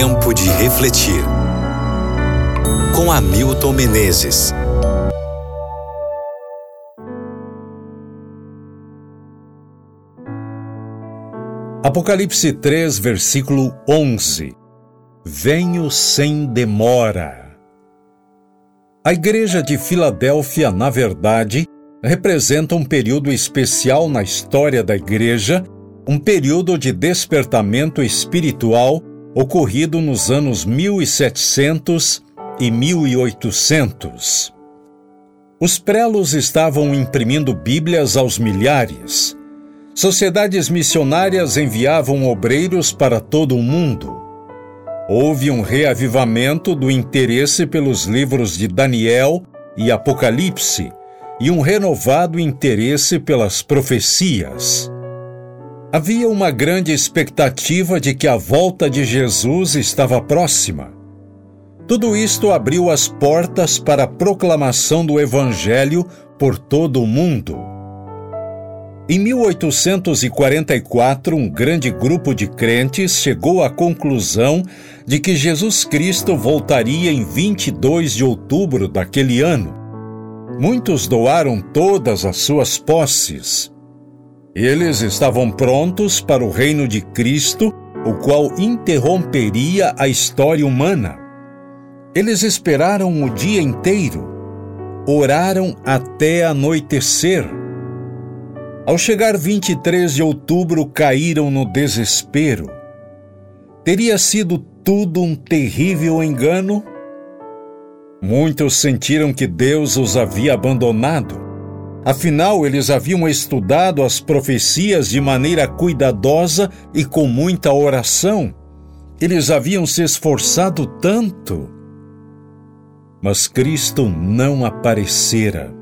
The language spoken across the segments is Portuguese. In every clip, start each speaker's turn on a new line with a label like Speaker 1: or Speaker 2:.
Speaker 1: Tempo de refletir. Com Hamilton Menezes.
Speaker 2: Apocalipse 3, versículo 11. Venho sem demora. A igreja de Filadélfia, na verdade, representa um período especial na história da igreja, um período de despertamento espiritual ocorrido nos anos 1700 e 1800. Os prelos estavam imprimindo Bíblias aos milhares. Sociedades missionárias enviavam obreiros para todo o mundo. Houve um reavivamento do interesse pelos livros de Daniel e Apocalipse e um renovado interesse pelas profecias. Havia uma grande expectativa de que a volta de Jesus estava próxima. Tudo isto abriu as portas para a proclamação do Evangelho por todo o mundo. Em 1844, um grande grupo de crentes chegou à conclusão de que Jesus Cristo voltaria em 22 de outubro daquele ano. Muitos doaram todas as suas posses. Eles estavam prontos para o reino de Cristo, o qual interromperia a história humana. Eles esperaram o dia inteiro, oraram até anoitecer ao chegar 23 de outubro, caíram no desespero. Teria sido tudo um terrível engano? Muitos sentiram que Deus os havia abandonado. Afinal, eles haviam estudado as profecias de maneira cuidadosa e com muita oração. Eles haviam se esforçado tanto. Mas Cristo não aparecera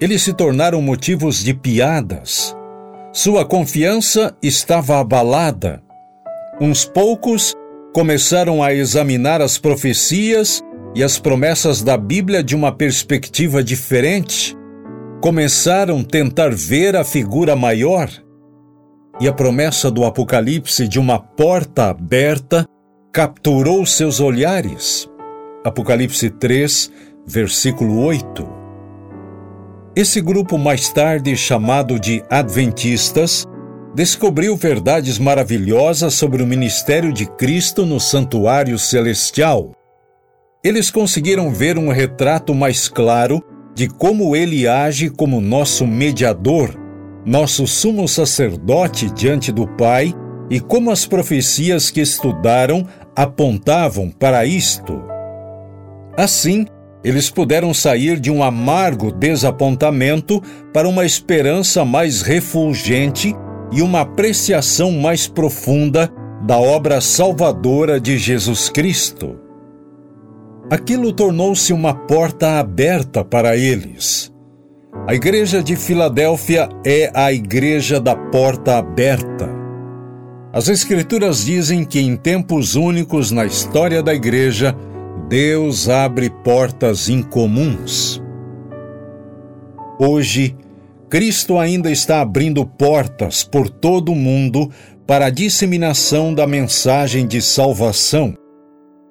Speaker 2: eles se tornaram motivos de piadas. Sua confiança estava abalada. Uns poucos começaram a examinar as profecias e as promessas da Bíblia de uma perspectiva diferente. Começaram a tentar ver a figura maior. E a promessa do Apocalipse de uma porta aberta capturou seus olhares. Apocalipse 3, versículo 8. Esse grupo, mais tarde chamado de Adventistas, descobriu verdades maravilhosas sobre o ministério de Cristo no santuário celestial. Eles conseguiram ver um retrato mais claro de como ele age como nosso mediador, nosso sumo sacerdote diante do Pai e como as profecias que estudaram apontavam para isto. Assim, eles puderam sair de um amargo desapontamento para uma esperança mais refulgente e uma apreciação mais profunda da obra salvadora de Jesus Cristo. Aquilo tornou-se uma porta aberta para eles. A Igreja de Filadélfia é a Igreja da Porta Aberta. As Escrituras dizem que em tempos únicos na história da Igreja, Deus abre portas incomuns. Hoje, Cristo ainda está abrindo portas por todo o mundo para a disseminação da mensagem de salvação.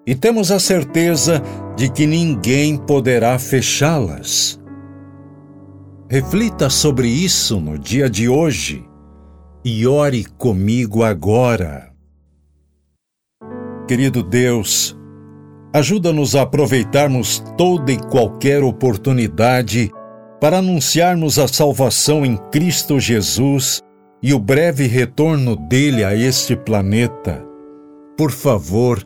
Speaker 2: E temos a certeza de que ninguém poderá fechá-las. Reflita sobre isso no dia de hoje e ore comigo agora. Querido Deus, Ajuda-nos a aproveitarmos toda e qualquer oportunidade para anunciarmos a salvação em Cristo Jesus e o breve retorno dele a este planeta. Por favor,